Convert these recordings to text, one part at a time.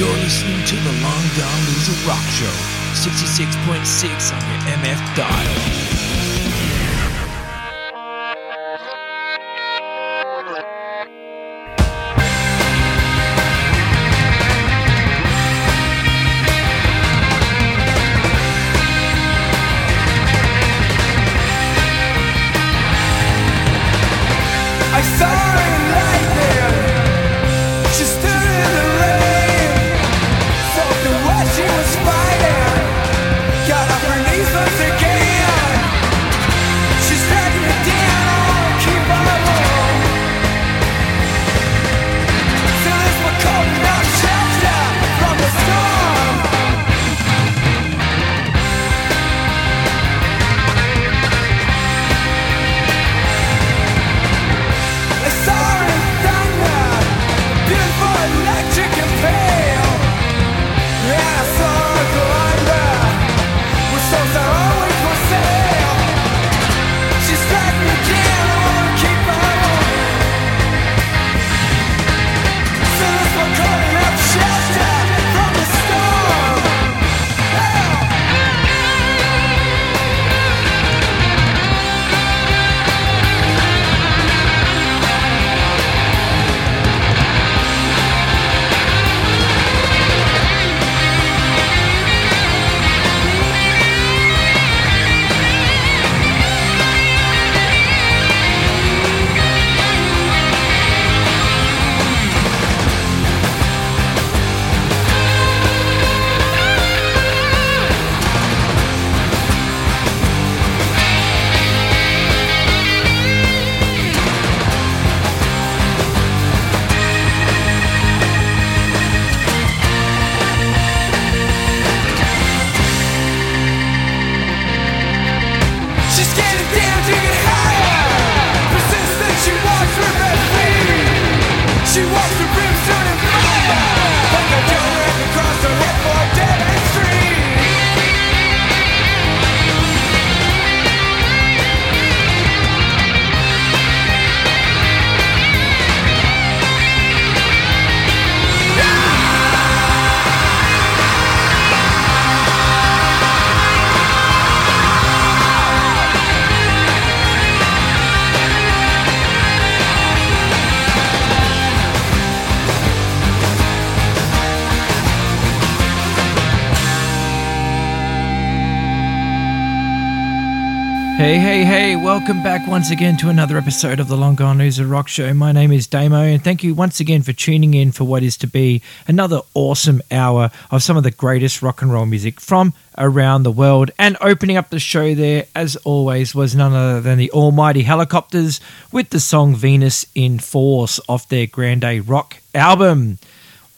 You're listening to the Long Gone Loser Rock Show, 66.6 on your MF dial. She walks with Hey, hey, hey, welcome back once again to another episode of the Long Gone Loser Rock Show. My name is Damo, and thank you once again for tuning in for what is to be another awesome hour of some of the greatest rock and roll music from around the world. And opening up the show there, as always, was none other than the Almighty Hellacopters with the song Venus in Force off their Grande Rock album.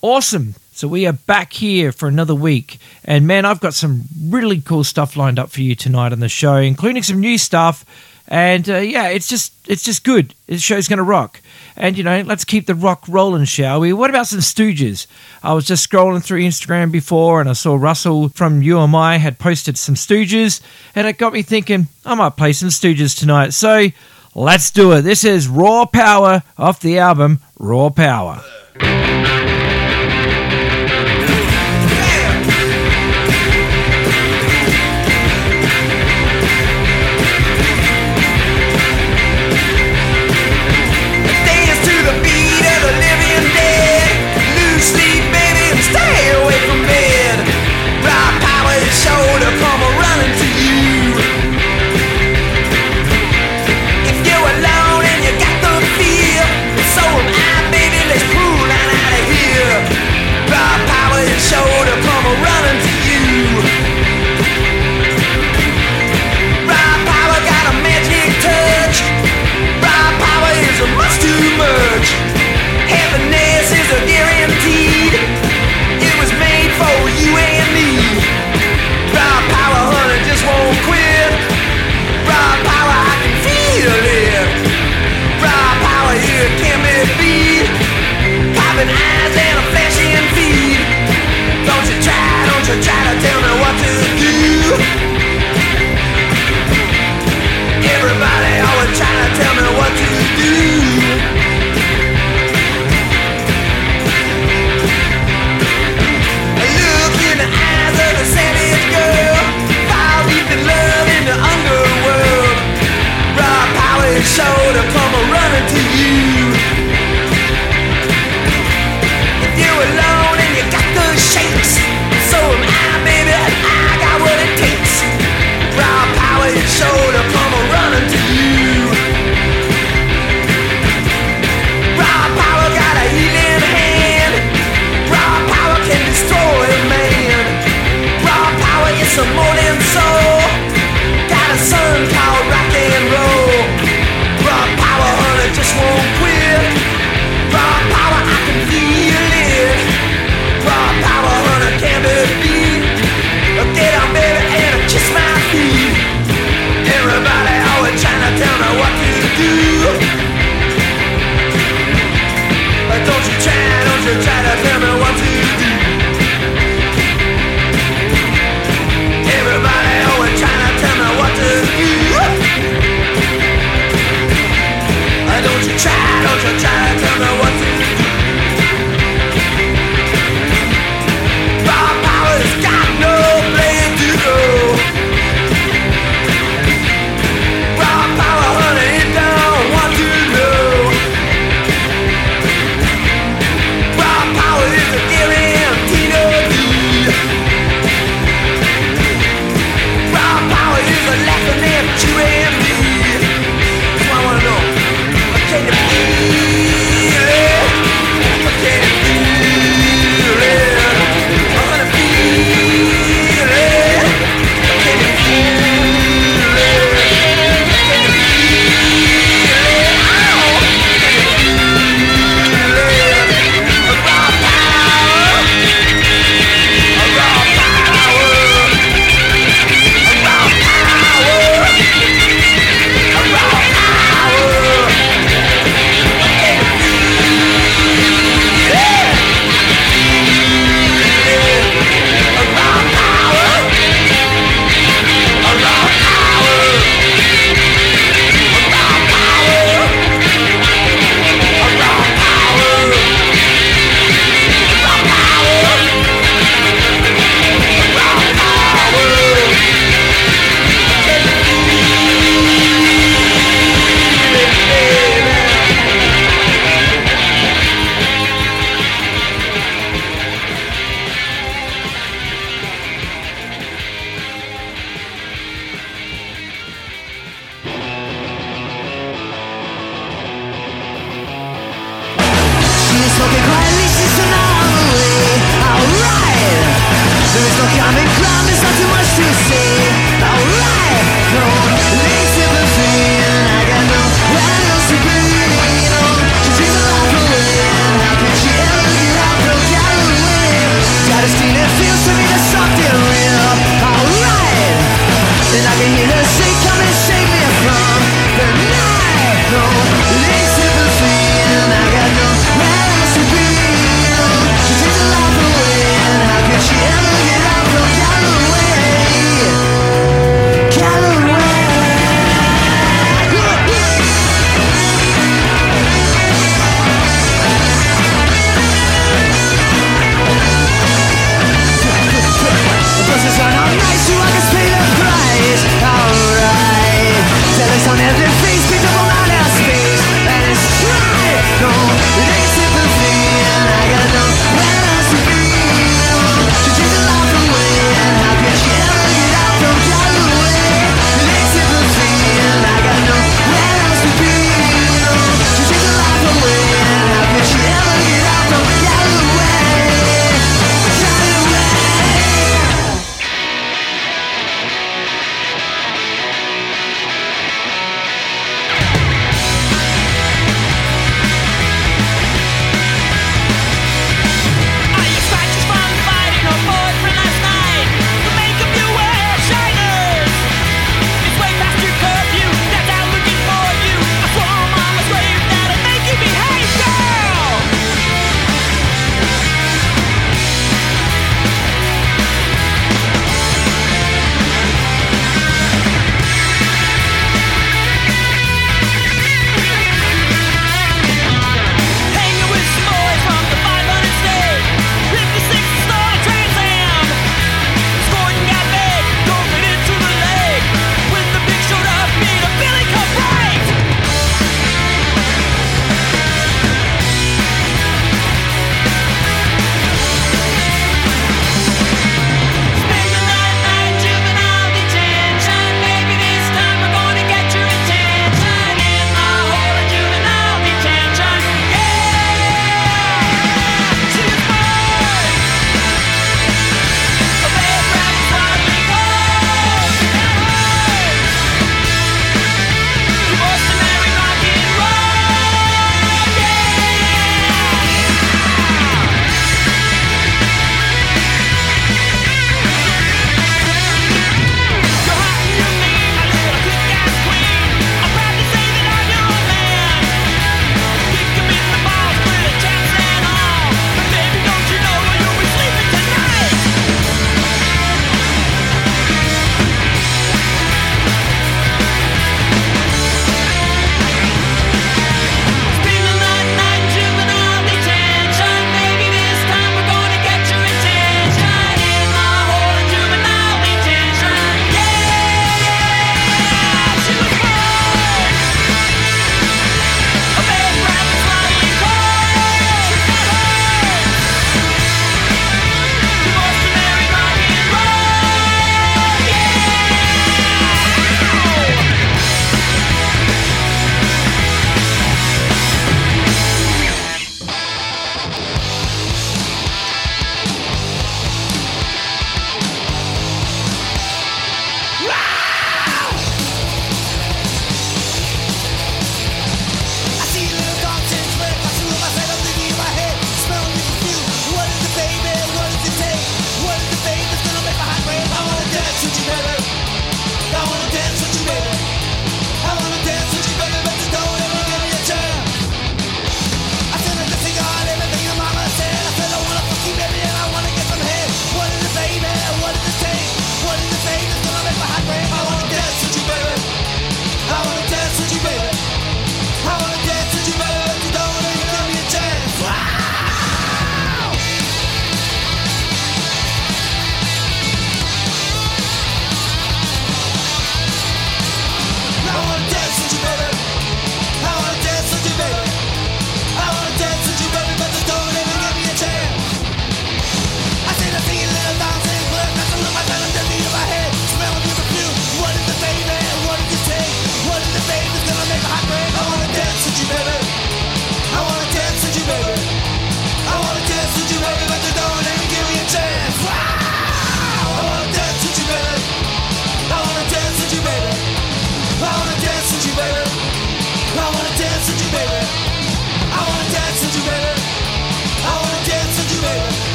Awesome. So we are back here for another week. And man, I've got some really cool stuff lined up for you tonight on the show, including some new stuff. And uh, yeah, it's just it's just good. This show's going to rock. And you know, let's keep the rock rolling, shall we? What about some Stooges? I was just scrolling through Instagram before, and I saw Russell from UMI had posted some Stooges, and it got me thinking I might play some Stooges tonight. So let's do it. This is Raw Power off the album Raw Power.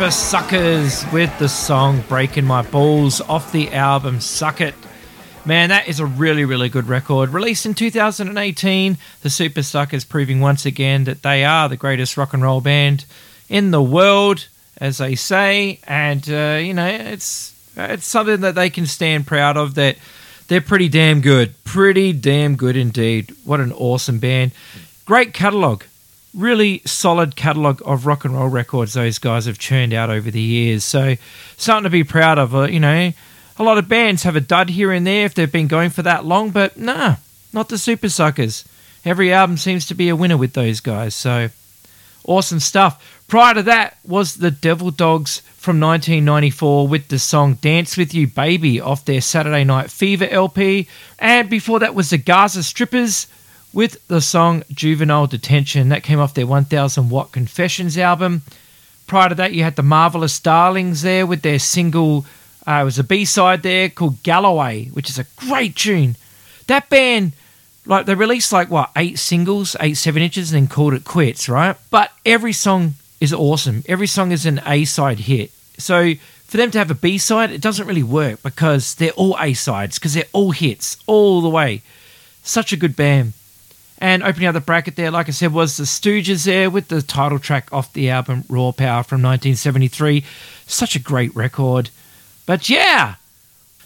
Supersuckers with the song Breaking My Balls off the album Suck It. Man, that is a really, really good record. Released in 2018, the Supersuckers proving once again that they are the greatest rock and roll band in the world, as they say. And, uh, you know, it's, it's something that they can stand proud of that they're pretty damn good. Pretty damn good indeed. What an awesome band. Great catalogue really solid catalogue of rock and roll records those guys have churned out over the years. So something to be proud of. Uh, you know, a lot of bands have a dud here and there if they've been going for that long, but nah, not the Supersuckers. Every album seems to be a winner with those guys. So awesome stuff. Prior to that was the Devil Dogs from 1994 with the song Dance With You Baby off their Saturday Night Fever LP. And before that was the Gaza Strippers with the song Juvenile Detention. That came off their 1000 Watt Confessions album. Prior to that, you had the Marvelous Darlings there with their single, uh, it was a B side there called Galloway, which is a great tune. That band, like, they released like, what, eight singles, eight seven inches, and then called it quits, right? But every song is awesome. Every song is an A side hit. So for them to have a B side, it doesn't really work because they're all A sides, because they're all hits all the way. Such a good band. And opening up the bracket there, like I said, was the Stooges there with the title track off the album Raw Power from 1973. Such a great record. But yeah.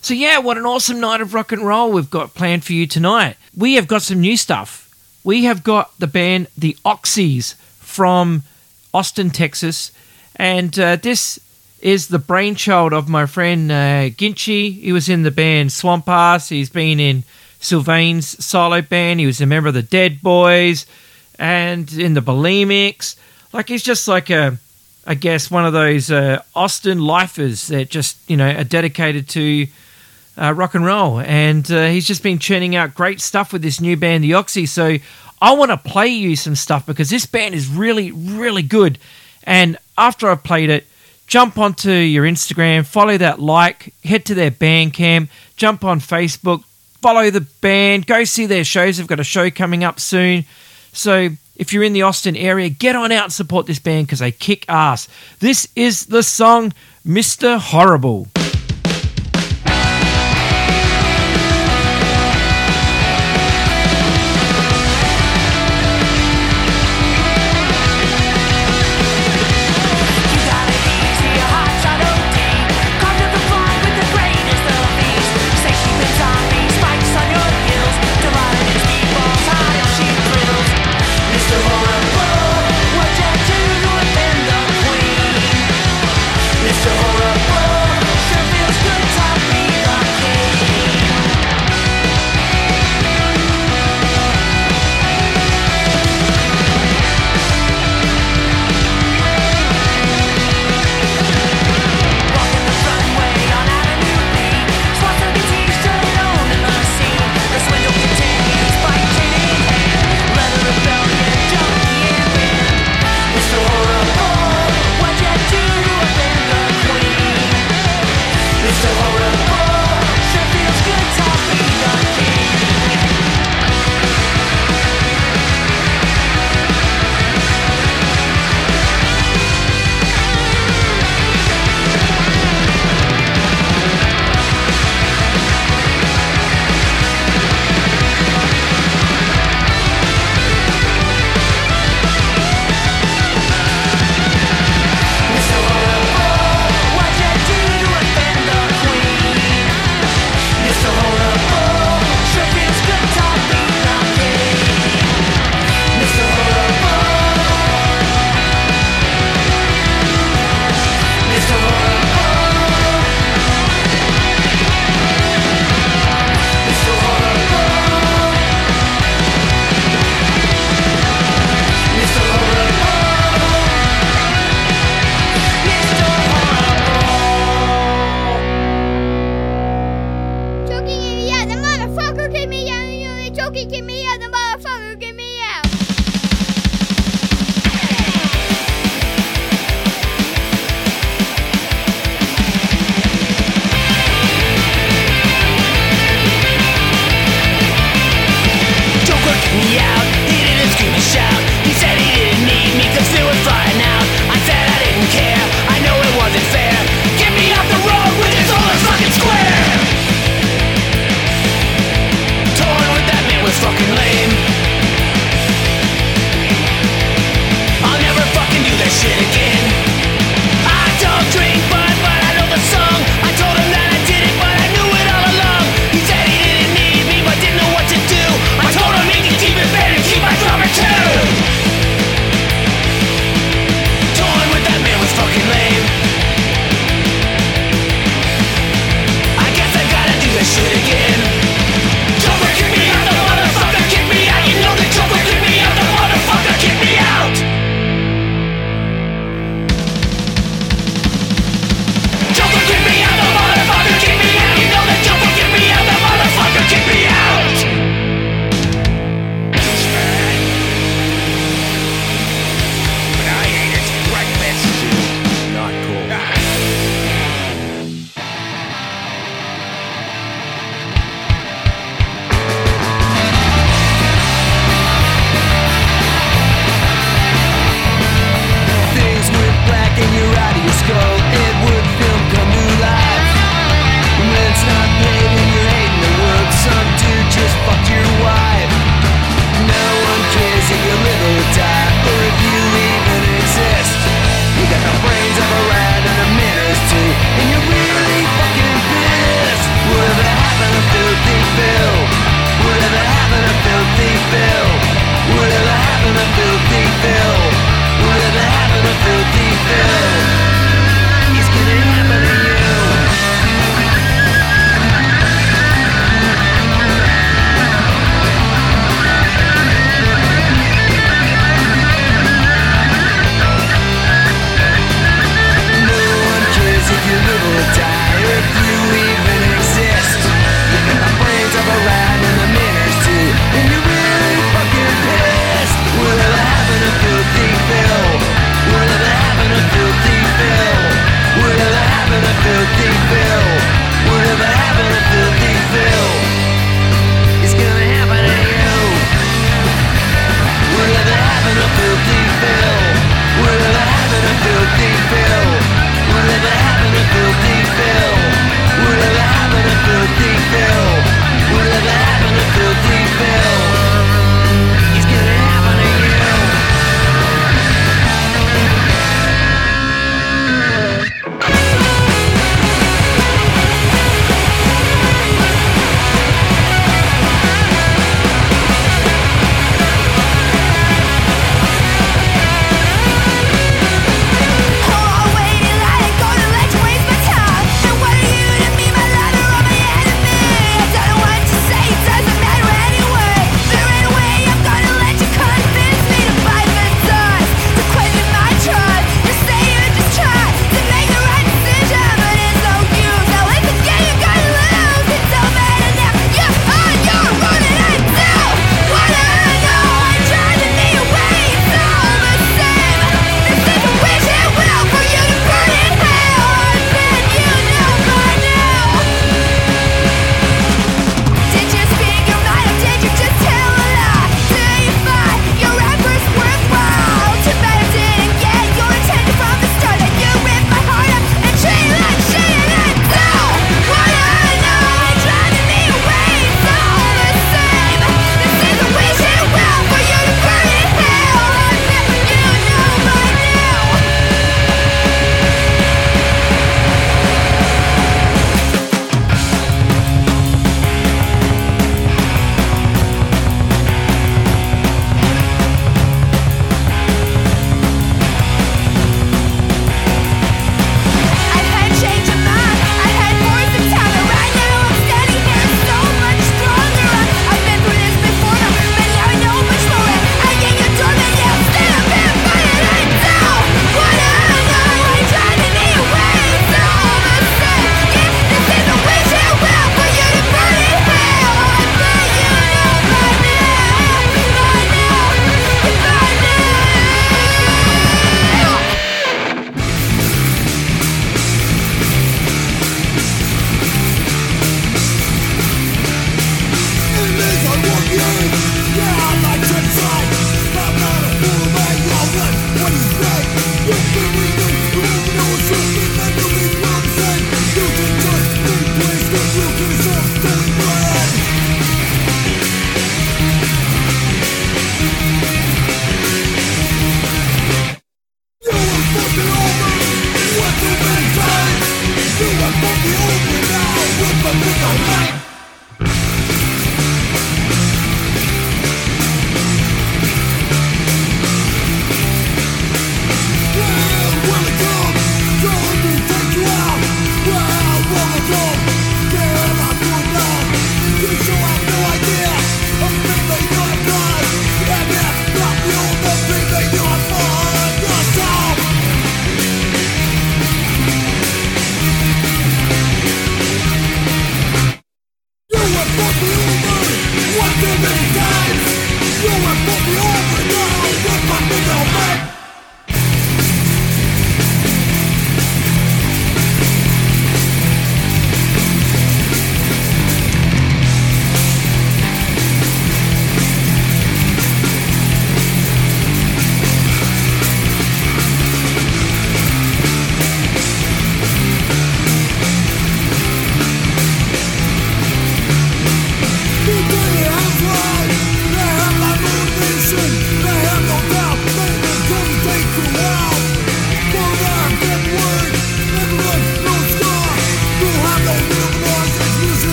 So yeah, what an awesome night of rock and roll we've got planned for you tonight. We have got some new stuff. We have got the band The Oxys from Austin, Texas. And uh, this is the brainchild of my friend uh, Ginchi. He was in the band Swamp Ass. He's been in Sylvain's solo band. He was a member of the Dead Boys and in the Bulemics. Like he's just like a, I guess one of those uh, Austin lifers that just you know are dedicated to uh, rock and roll. And uh, he's just been churning out great stuff with this new band, the Oxy. So I want to play you some stuff because this band is really, really good. And after I've played it, jump onto your Instagram, follow that like, head to their Bandcamp, jump on Facebook, follow the band, go see their shows. They've got a show coming up soon. So if you're in the Austin area, get on out and support this band because they kick ass. This is the song Mr. Horrible.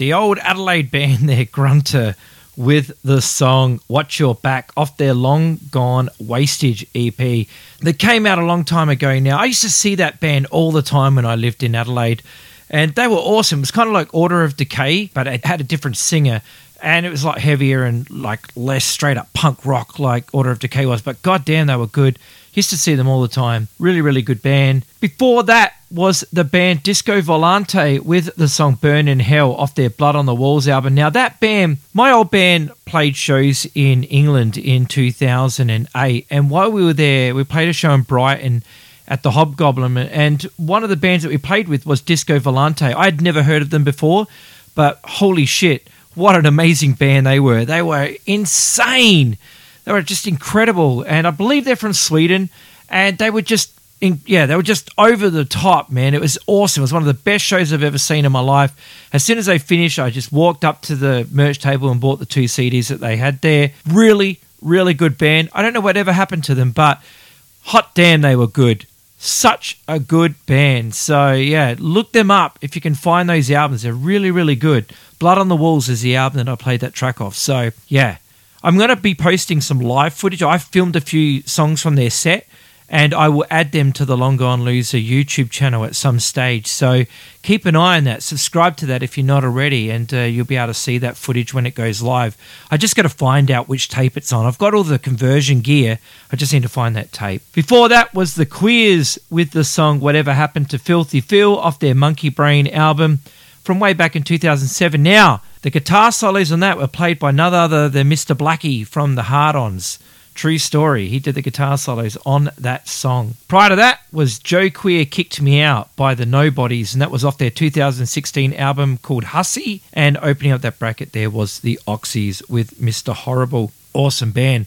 The old, Adelaide band there, Grunter, with the song Watch Your Back off their Long Gone Wastage EP that came out a long time ago now. I used to see that band all the time when I lived in Adelaide, and they were awesome. It was kind of like Order of Decay, but it had a different singer. And it was like heavier and like less straight up punk rock like Order of Decay was, but goddamn, they were good. Used to see them all the time. Really, really good band. Before that was the band Disco Volante with the song Burn in Hell off their Blood on the Walls album. Now, that band, my old band played shows in England in 2008. And while we were there, we played a show in Brighton at the Hobgoblin. And one of the bands that we played with was Disco Volante. I had never heard of them before, but holy shit, what an amazing band they were. They were insane. They were just incredible. And I believe they're from Sweden. And they were just, in, yeah, they were just over the top, man. It was awesome. It was one of the best shows I've ever seen in my life. As soon as they finished, I just walked up to the merch table and bought the two CDs that they had there. Really, really good band. I don't know whatever happened to them, but hot damn, they were good. Such a good band. So, yeah, look them up if you can find those albums. They're really, really good. Blood on the Walls is the album that I played that track off. So, yeah, I'm going to be posting some live footage. I filmed a few songs from their set and I will add them to the Long Gone Loser YouTube channel at some stage. So keep an eye on that. Subscribe to that if you're not already, and uh, you'll be able to see that footage when it goes live. I just got to find out which tape it's on. I've got all the conversion gear. I just need to find that tape. Before that was the Queers with the song Whatever Happened to Filthy Phil off their Munki Brain album from way back in 2007. Now, the guitar solos on that were played by none other than Mr. Blackie from the Hard Ons. True story. He did the guitar solos on that song. Prior to that was Joe Queer Kicked Me Out by the Nobodys, and that was off their 2016 album called Hussy. And opening up that bracket there was the Oxys with Mr. Horrible. Awesome band.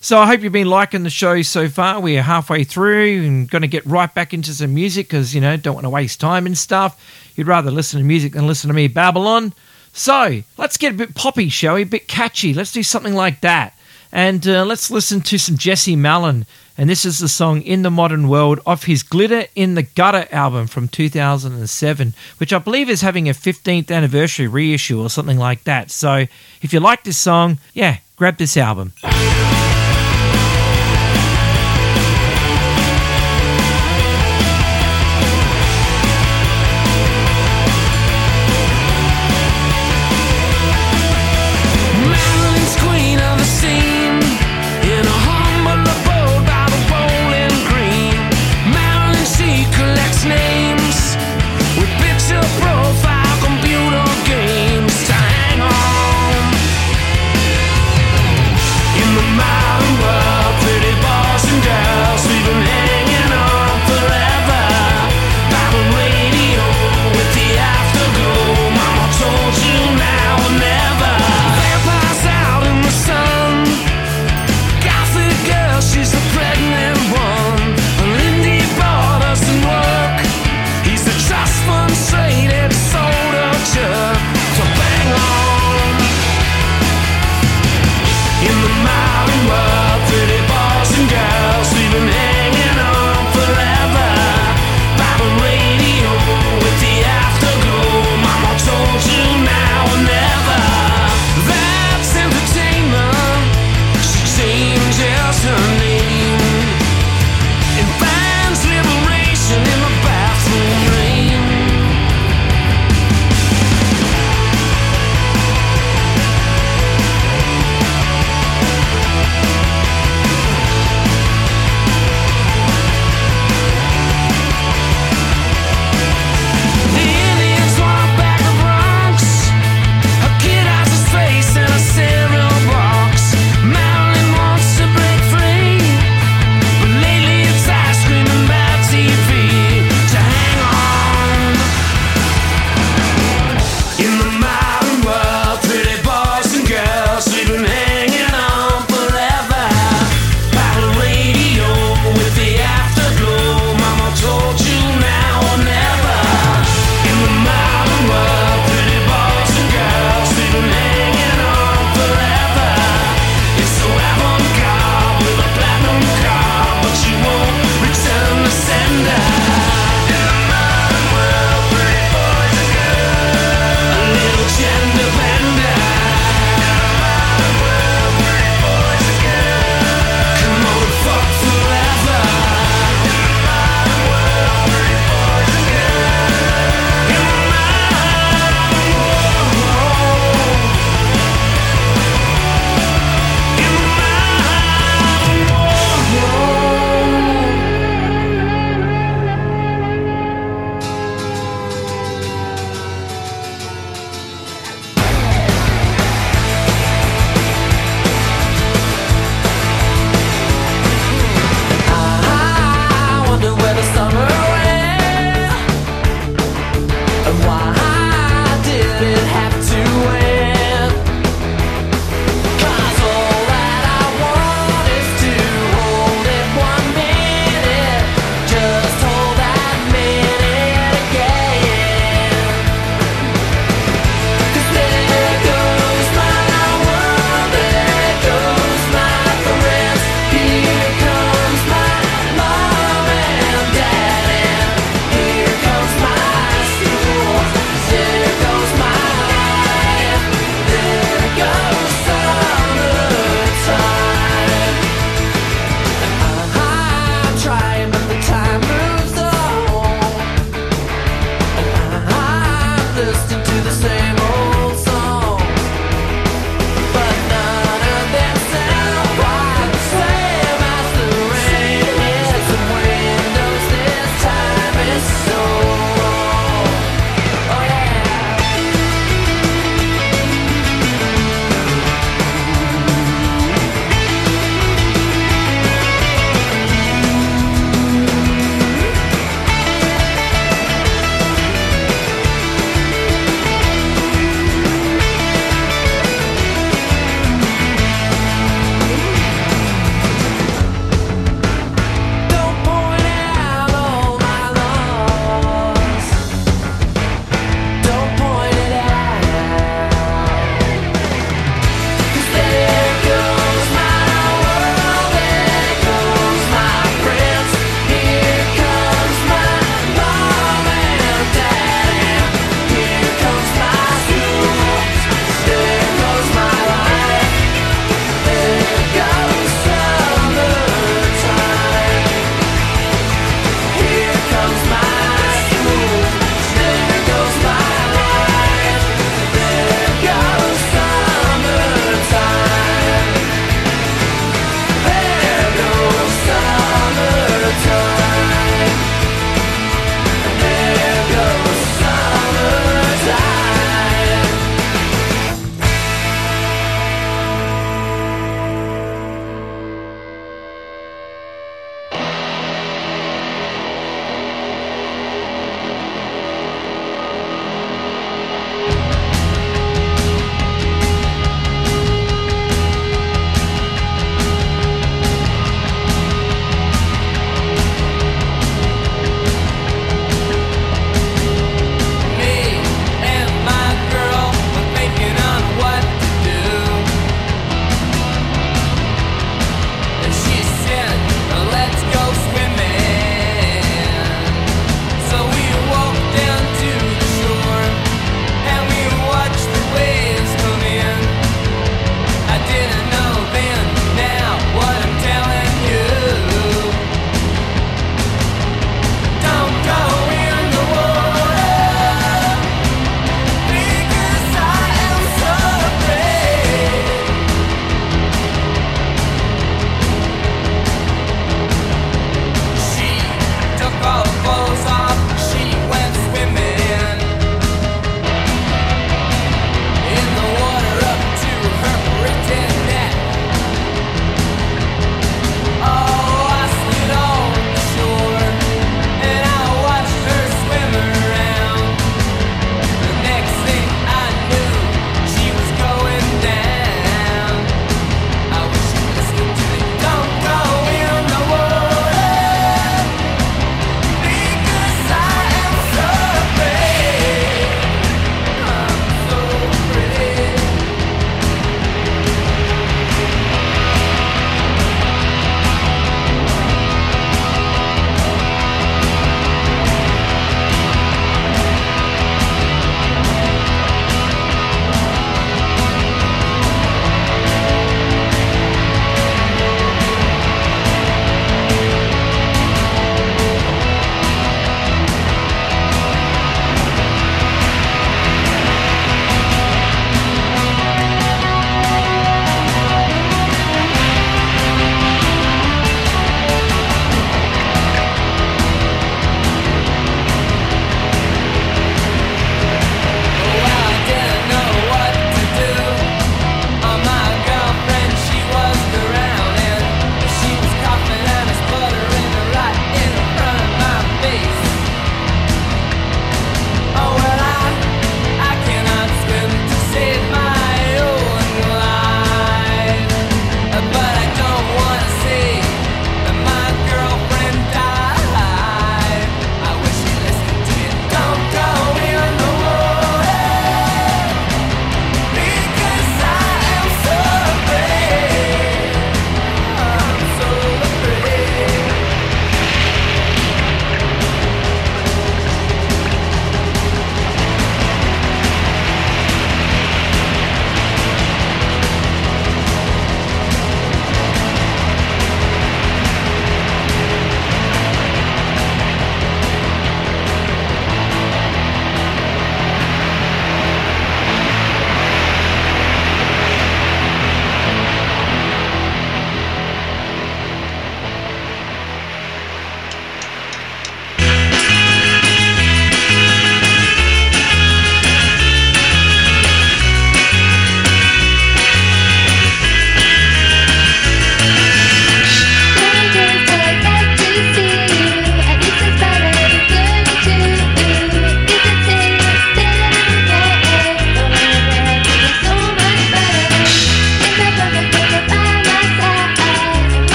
So I hope you've been liking the show so far. We are halfway through and going to get right back into some music because, you know, don't want to waste time and stuff. You'd rather listen to music than listen to me babble on. So let's get a bit poppy, shall we? A bit catchy. Let's do something like that. And uh, let's listen to some Jesse Malin. And this is the song In the Modern World off his Glitter in the Gutter album from 2007, which I believe is having a 15th anniversary reissue or something like that. So if you like this song, yeah, grab this album.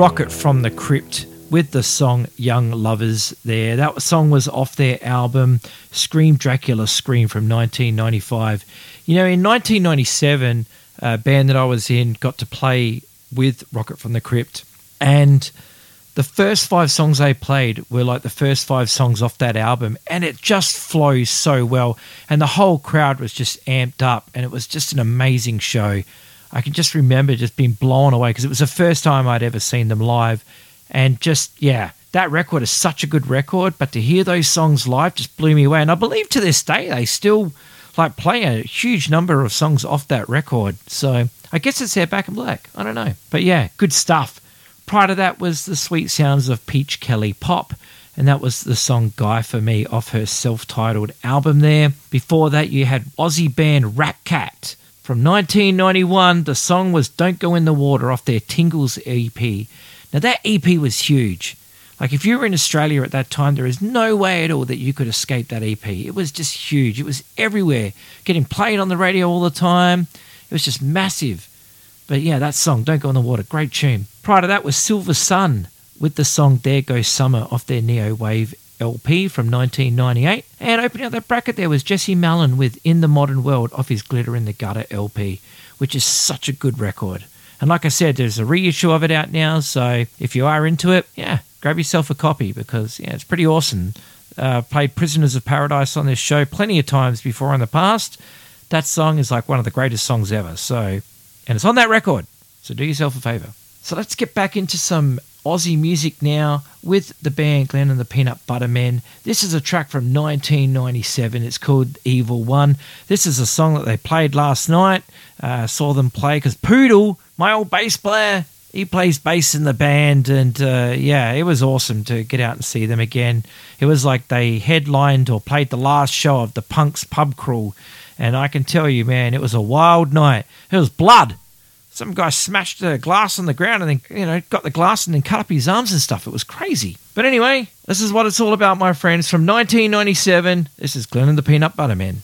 Rocket from the Crypt with the song Young Lovers there. That song was off their album Scream Dracula Scream from 1995. You know, in 1997, a band that I was in got to play with Rocket from the Crypt, and the first five songs they played were like the first five songs off that album, and it just flows so well. And the whole crowd was just amped up, and it was just an amazing show. I can just remember just being blown away because it was the first time I'd ever seen them live. And just, yeah, that record is such a good record, but to hear those songs live just blew me away. And I believe to this day they still like play a huge number of songs off that record. So I guess it's their back in black. I don't know. But yeah, good stuff. Prior to that was the sweet sounds of Peach Kelly Pop, and that was the song Guy for Me off her self titled album there. Before that, you had Aussie band Ratcat. From 1991, the song was Don't Go in the Water off their Tingles EP. Now, that EP was huge. Like, if you were in Australia at that time, there is no way at all that you could escape that EP. It was just huge. It was everywhere, getting played on the radio all the time. It was just massive. But yeah, that song, Don't Go in the Water, great tune. Prior to that was Silver Sun with the song There Goes Summer off their Neo Wave LP from 1998. And opening up that bracket there was Jesse Malin with In the Modern World off his Glitter in the Gutter LP, which is such a good record. And like I said, there's a reissue of it out now, so if you are into it, yeah, grab yourself a copy because yeah, it's pretty awesome. Uh, played Prisoners of Paradise on this show plenty of times before in the past. That song is like one of the greatest songs ever. So, and it's on that record. So do yourself a favor. So let's get back into some Aussie music now with the band Glenn and the Peanut Butter Men. This is a track from 1997. It's called Evil One. This is a song that they played last night. Uh, saw them play because Poodle, my old bass player, he plays bass in the band, and uh, yeah, it was awesome to get out and see them again. It was like they headlined or played the last show of the Punks Pub Crawl, and I can tell you, man, it was a wild night. It was blood some guy smashed a glass on the ground and then you know got the glass and then cut up his arms and stuff. It was crazy. But anyway, this is what it's all about, my friends. From 1997, this is Glenn and the Peanut Butter Men.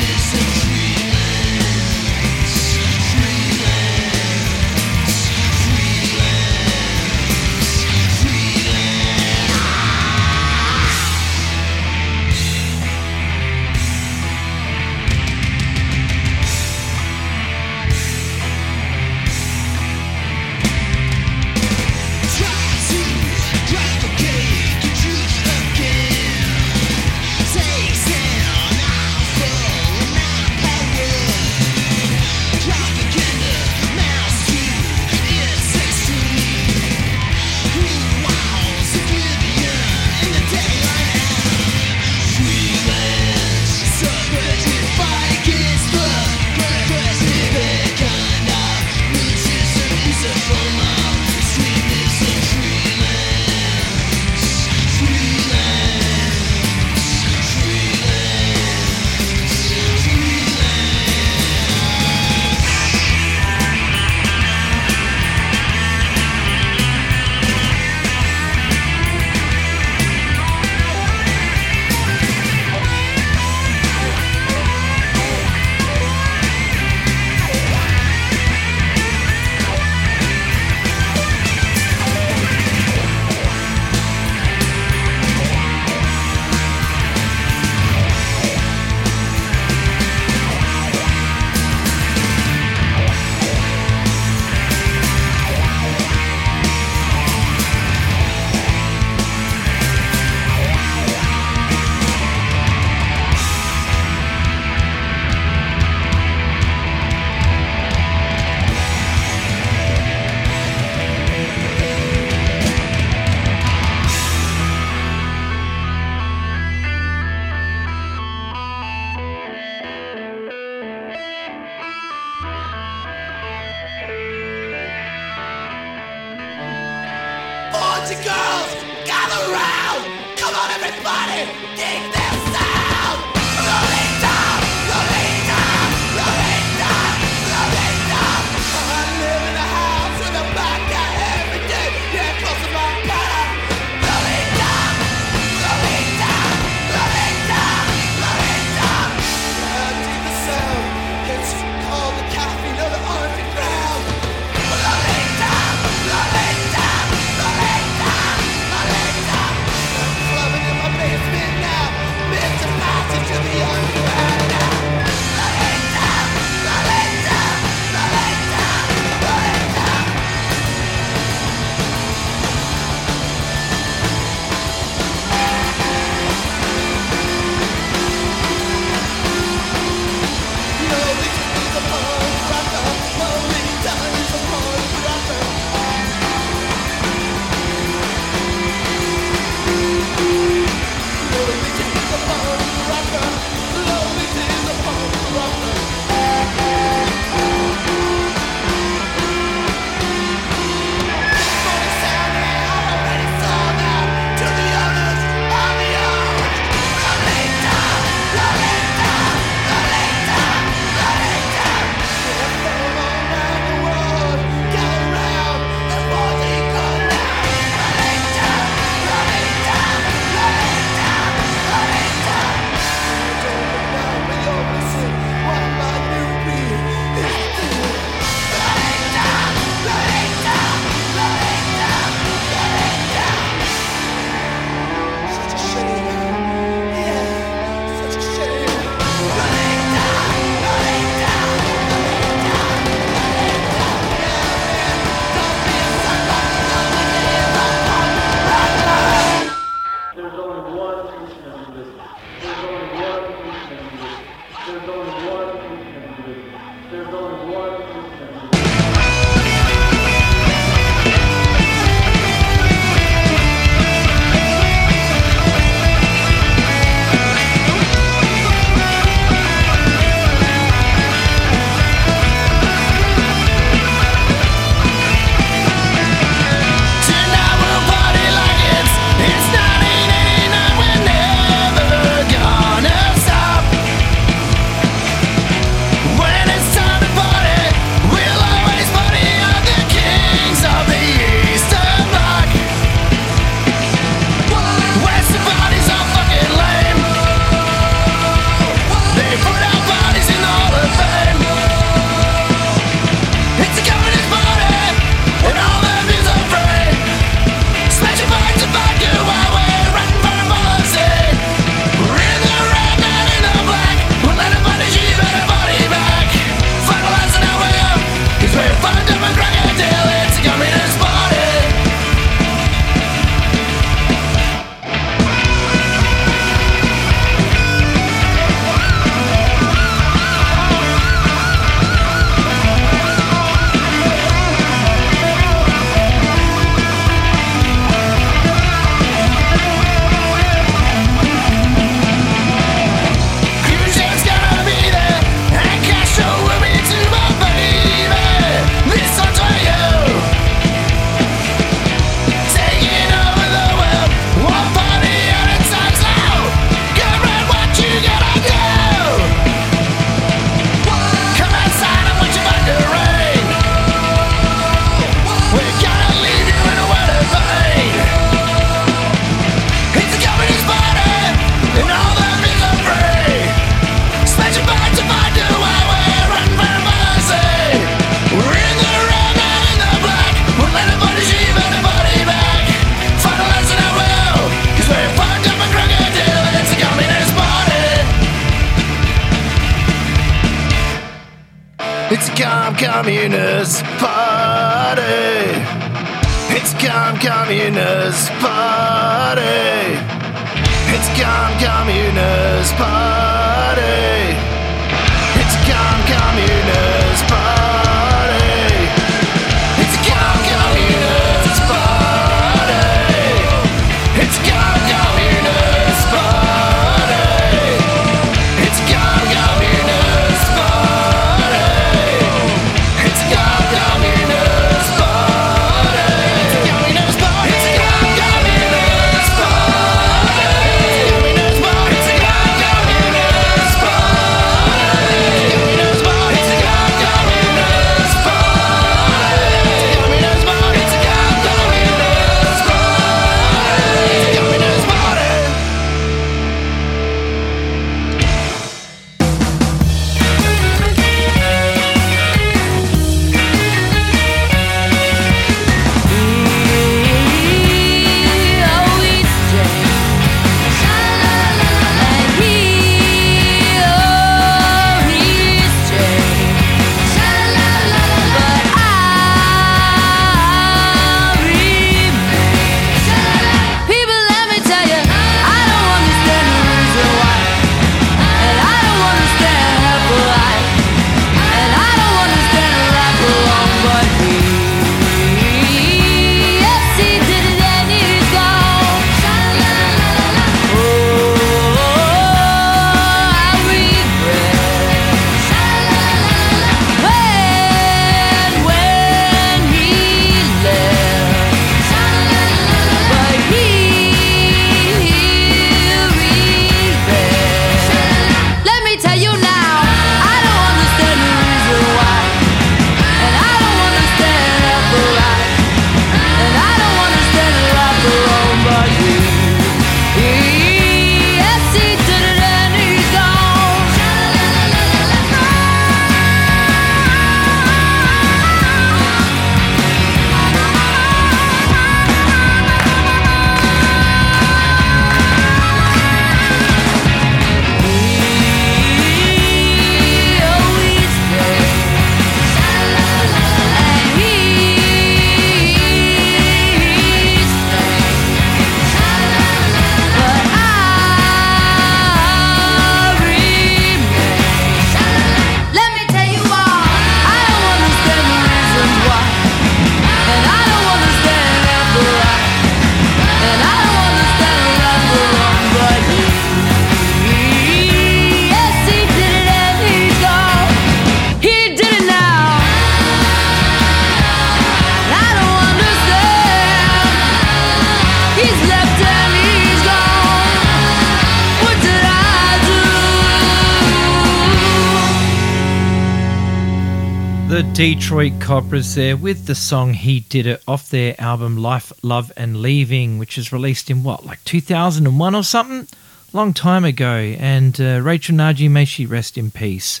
The Detroit Cobras there with the song He Did It off their album Life, Love and Leaving, which was released in what, like 2001 or something? Long time ago. And uh, Rachel Nagy, may she rest in peace.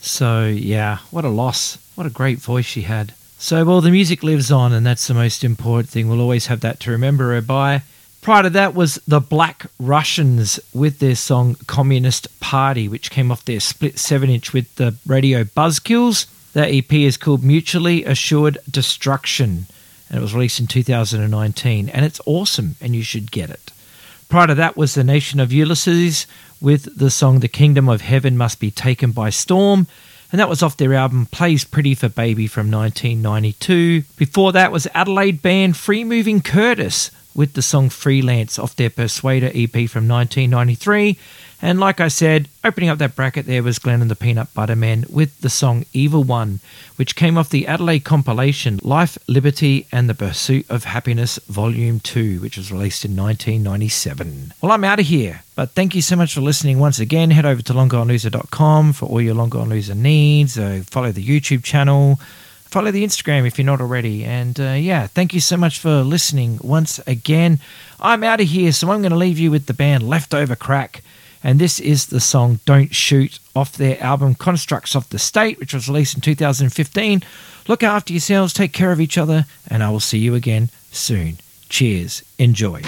So, yeah, what a loss. What a great voice she had. So, well, the music lives on, and that's the most important thing. We'll always have that to remember her by. Prior to that was the Black Russians with their song Communist Party, which came off their split 7 inch with the radio Buzzkills. That EP is called Mutually Assured Destruction, and it was released in 2019. And it's awesome, and you should get it. Prior to that was the Nation of Ulysses with the song The Kingdom of Heaven Must Be Taken by Storm, and that was off their album Plays Pretty for Baby from 1992. Before that was Adelaide band Free Moving Curtis with the song Freelance off their Persuader EP from 1993. And like I said, opening up that bracket there was Glenn and the Peanut Butter Men with the song Evil One, which came off the Adelaide compilation Life, Liberty, and the Pursuit of Happiness Volume 2, which was released in 1997. Well, I'm out of here, but thank you so much for listening once again. Head over to longgoneloser.com for all your Long Gone Loser needs. Uh, follow the YouTube channel. Follow the Instagram if you're not already. And uh, yeah, thank you so much for listening once again. I'm out of here, so I'm going to leave you with the band Leftover Crack and this is the song Don't Shoot off their album Constructs of the State, which was released in 2015. Look after yourselves, take care of each other, and I will see you again soon. Cheers. Enjoy.